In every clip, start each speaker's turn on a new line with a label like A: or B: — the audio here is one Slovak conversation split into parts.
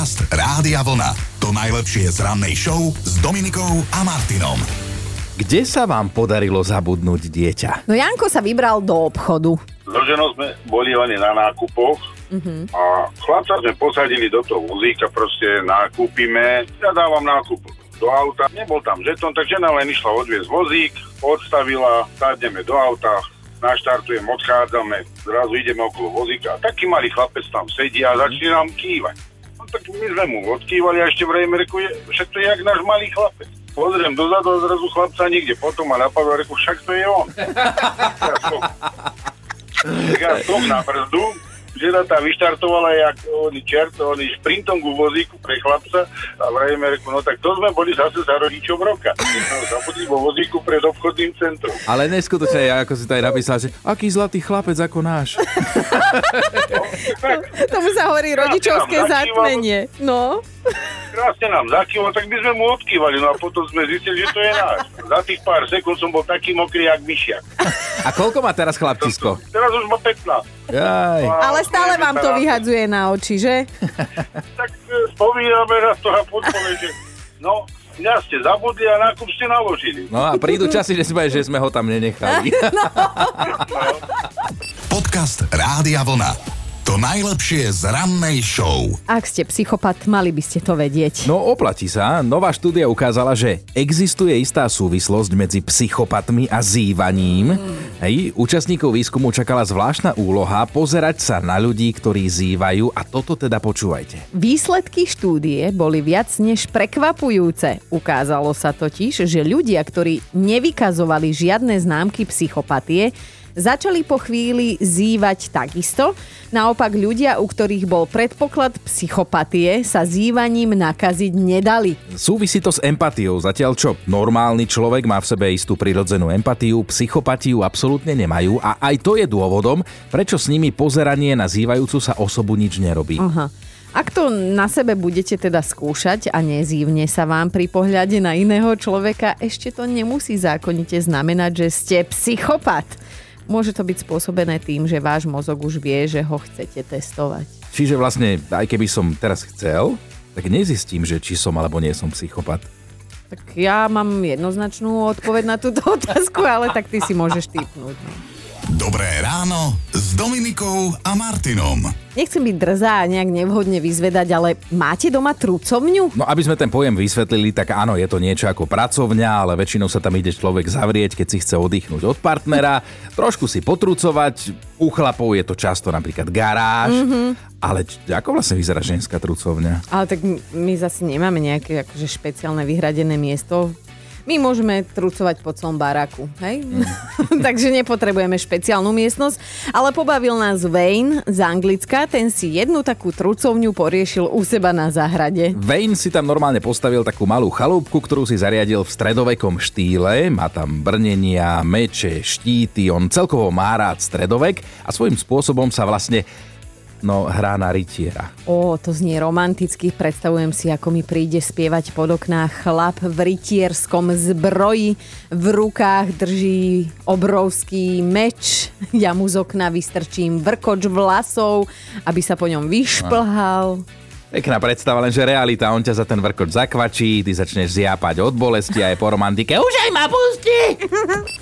A: Podcast Rádia Vlna. To najlepšie z rannej show s Dominikou a Martinom.
B: Kde sa vám podarilo zabudnúť dieťa?
C: No Janko sa vybral do obchodu.
D: So ženou sme boli oni na nákupoch a chlapca sme posadili do toho vozíka, proste nákupíme, ja dávam nákup do auta, nebol tam žeton, tak žena len išla odviezť vozík, odstavila, sadneme do auta, naštartujem, odchádzame, zrazu ideme okolo vozíka. a Taký malý chlapec tam sedí a začne nám kývať. No tak my sme mu odkývali a ešte vrejme reku, však to je jak náš malý chlapec. Pozriem dozadu a zrazu chlapca niekde potom a reku, však to je on. Tak ja som na brzdu, žena tam vyštartovala jak oný čert, oný šprintom ku vozíku pre chlapca a vrajeme reku, no tak to sme boli zase za rodičom roka. No, zabudli vo vozíku pred obchodným centrom.
B: Ale neskutočne, ja ako si to aj napísal, že aký zlatý chlapec ako náš.
D: Tak,
C: Tomu sa hovorí rodičovské zatmenie. No.
D: krásne nám zakýval, tak by sme mu odkývali, no a potom sme zistili, že to je náš. Za tých pár sekúnd som bol taký mokrý, jak myšiak.
B: A koľko má teraz chlapčisko?
D: Teraz už má 15.
B: Jaj.
D: A
C: Ale stále vám to vyhadzuje na oči, že?
D: Tak e, spomíname na to a podpore, že no, mňa ste zabudli a nákup ste naložili.
B: No a prídu časy, že si povieš, že sme ho tam nenechali.
A: Podcast Rádia Vlna. Najlepšie z rannej show.
C: Ak ste psychopat, mali by ste to vedieť.
B: No oplatí sa. Nová štúdia ukázala, že existuje istá súvislosť medzi psychopatmi a zývaním. Hej, účastníkov výskumu čakala zvláštna úloha pozerať sa na ľudí, ktorí zývajú a toto teda počúvajte.
C: Výsledky štúdie boli viac než prekvapujúce. Ukázalo sa totiž, že ľudia, ktorí nevykazovali žiadne známky psychopatie, začali po chvíli zývať takisto. Naopak ľudia, u ktorých bol predpoklad psychopatie, sa zývaním nakaziť nedali.
B: Súvisí to s empatiou, zatiaľ čo normálny človek má v sebe istú prirodzenú empatiu, psychopatiu absolútne nemajú a aj to je dôvodom, prečo s nimi pozeranie na zývajúcu sa osobu nič nerobí.
C: Aha. Ak to na sebe budete teda skúšať a nezívne sa vám pri pohľade na iného človeka, ešte to nemusí zákonite znamenať, že ste psychopat. Môže to byť spôsobené tým, že váš mozog už vie, že ho chcete testovať.
B: Čiže vlastne, aj keby som teraz chcel, tak nezistím, že či som alebo nie som psychopat.
C: Tak ja mám jednoznačnú odpoveď na túto otázku, ale tak ty si môžeš typnúť.
A: Dobré ráno s Dominikou a Martinom.
C: Nechcem byť drzá a nejak nevhodne vyzvedať, ale máte doma trucovňu?
B: No aby sme ten pojem vysvetlili, tak áno, je to niečo ako pracovňa, ale väčšinou sa tam ide človek zavrieť, keď si chce oddychnúť od partnera, trošku si potrucovať, u chlapov je to často napríklad garáž, mm-hmm. ale č- ako vlastne vyzerá ženská trucovňa?
C: Ale tak my zase nemáme nejaké akože špeciálne vyhradené miesto. My môžeme trucovať po celom baráku, hej? Takže nepotrebujeme špeciálnu miestnosť. Ale pobavil nás Wayne z Anglicka, ten si jednu takú trucovňu poriešil u seba na záhrade.
B: Wayne si tam normálne postavil takú malú chalúbku, ktorú si zariadil v stredovekom štýle. Má tam brnenia, meče, štíty, on celkovo má rád stredovek a svojím spôsobom sa vlastne no, hrá na rytiera.
C: Ó, to znie romanticky. Predstavujem si, ako mi príde spievať pod okná chlap v rytierskom zbroji. V rukách drží obrovský meč. Ja mu z okna vystrčím vrkoč vlasov, aby sa po ňom vyšplhal.
B: Pekná predstava, lenže realita, on ťa za ten vrkoč zakvačí, ty začneš zjápať od bolesti a je po romantike. Už aj ma pusti!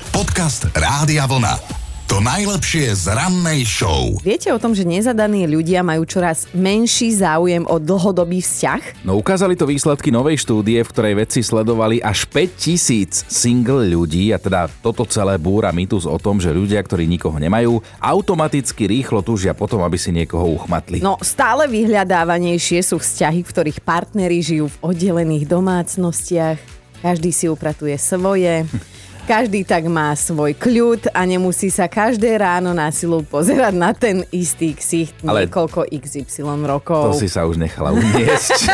A: Podcast Rádia Vlna. To najlepšie z rannej show.
C: Viete o tom, že nezadaní ľudia majú čoraz menší záujem o dlhodobý vzťah?
B: No ukázali to výsledky novej štúdie, v ktorej vedci sledovali až 5000 single ľudí a teda toto celé búra mýtus o tom, že ľudia, ktorí nikoho nemajú, automaticky rýchlo túžia potom, aby si niekoho uchmatli.
C: No, stále vyhľadávanejšie sú vzťahy, v ktorých partneri žijú v oddelených domácnostiach. Každý si upratuje svoje. Každý tak má svoj kľud a nemusí sa každé ráno na silu pozerať na ten istý ksicht
B: Ale-
C: niekoľko XY
B: To
C: rokov.
B: si sa už nechala uniesť.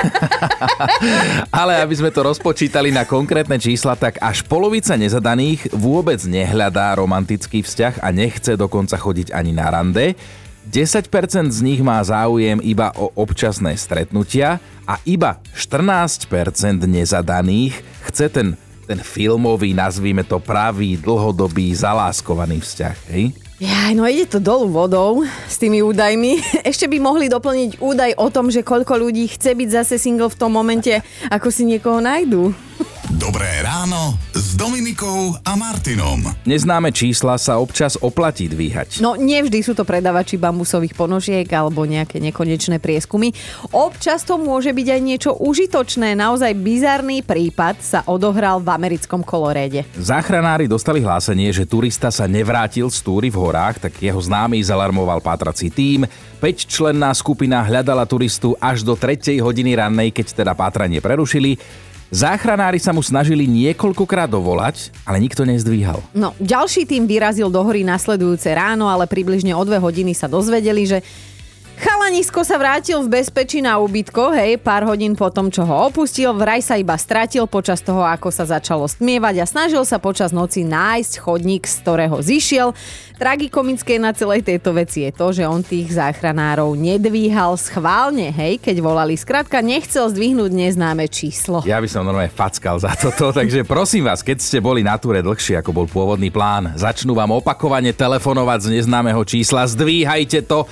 B: Ale aby sme to rozpočítali na konkrétne čísla, tak až polovica nezadaných vôbec nehľadá romantický vzťah a nechce dokonca chodiť ani na rande. 10% z nich má záujem iba o občasné stretnutia a iba 14% nezadaných chce ten, ten filmový, nazvíme to pravý, dlhodobý, zaláskovaný vzťah. Hej?
C: Ja, no ide to dolu vodou s tými údajmi. Ešte by mohli doplniť údaj o tom, že koľko ľudí chce byť zase single v tom momente, ako si niekoho nájdu.
A: Dobré ráno s Dominikou a Martinom.
B: Neznáme čísla sa občas oplatí dvíhať.
C: No nevždy sú to predavači bambusových ponožiek alebo nejaké nekonečné prieskumy. Občas to môže byť aj niečo užitočné. Naozaj bizarný prípad sa odohral v americkom koloréde.
B: Záchranári dostali hlásenie, že turista sa nevrátil z túry v horách, tak jeho známy zalarmoval pátrací tým. 5-členná skupina hľadala turistu až do 3 hodiny rannej, keď teda pátranie prerušili. Záchranári sa mu snažili niekoľkokrát dovolať, ale nikto nezdvíhal.
C: No, ďalší tým vyrazil do hory nasledujúce ráno, ale približne o dve hodiny sa dozvedeli, že Chalanisko sa vrátil v bezpečí na ubytko, hej, pár hodín po tom, čo ho opustil, vraj sa iba stratil počas toho, ako sa začalo stmievať a snažil sa počas noci nájsť chodník, z ktorého zišiel. Tragikomické na celej tejto veci je to, že on tých záchranárov nedvíhal schválne, hej, keď volali. Skrátka nechcel zdvihnúť neznáme číslo.
B: Ja by som normálne fackal za toto, takže prosím vás, keď ste boli na túre dlhšie, ako bol pôvodný plán, začnú vám opakovane telefonovať z neznámeho čísla, zdvíhajte to,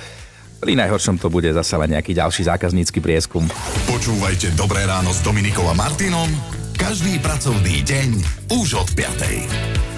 B: pri najhoršom to bude zase len nejaký ďalší zákaznícky prieskum.
A: Počúvajte Dobré ráno s Dominikou a Martinom každý pracovný deň už od 5.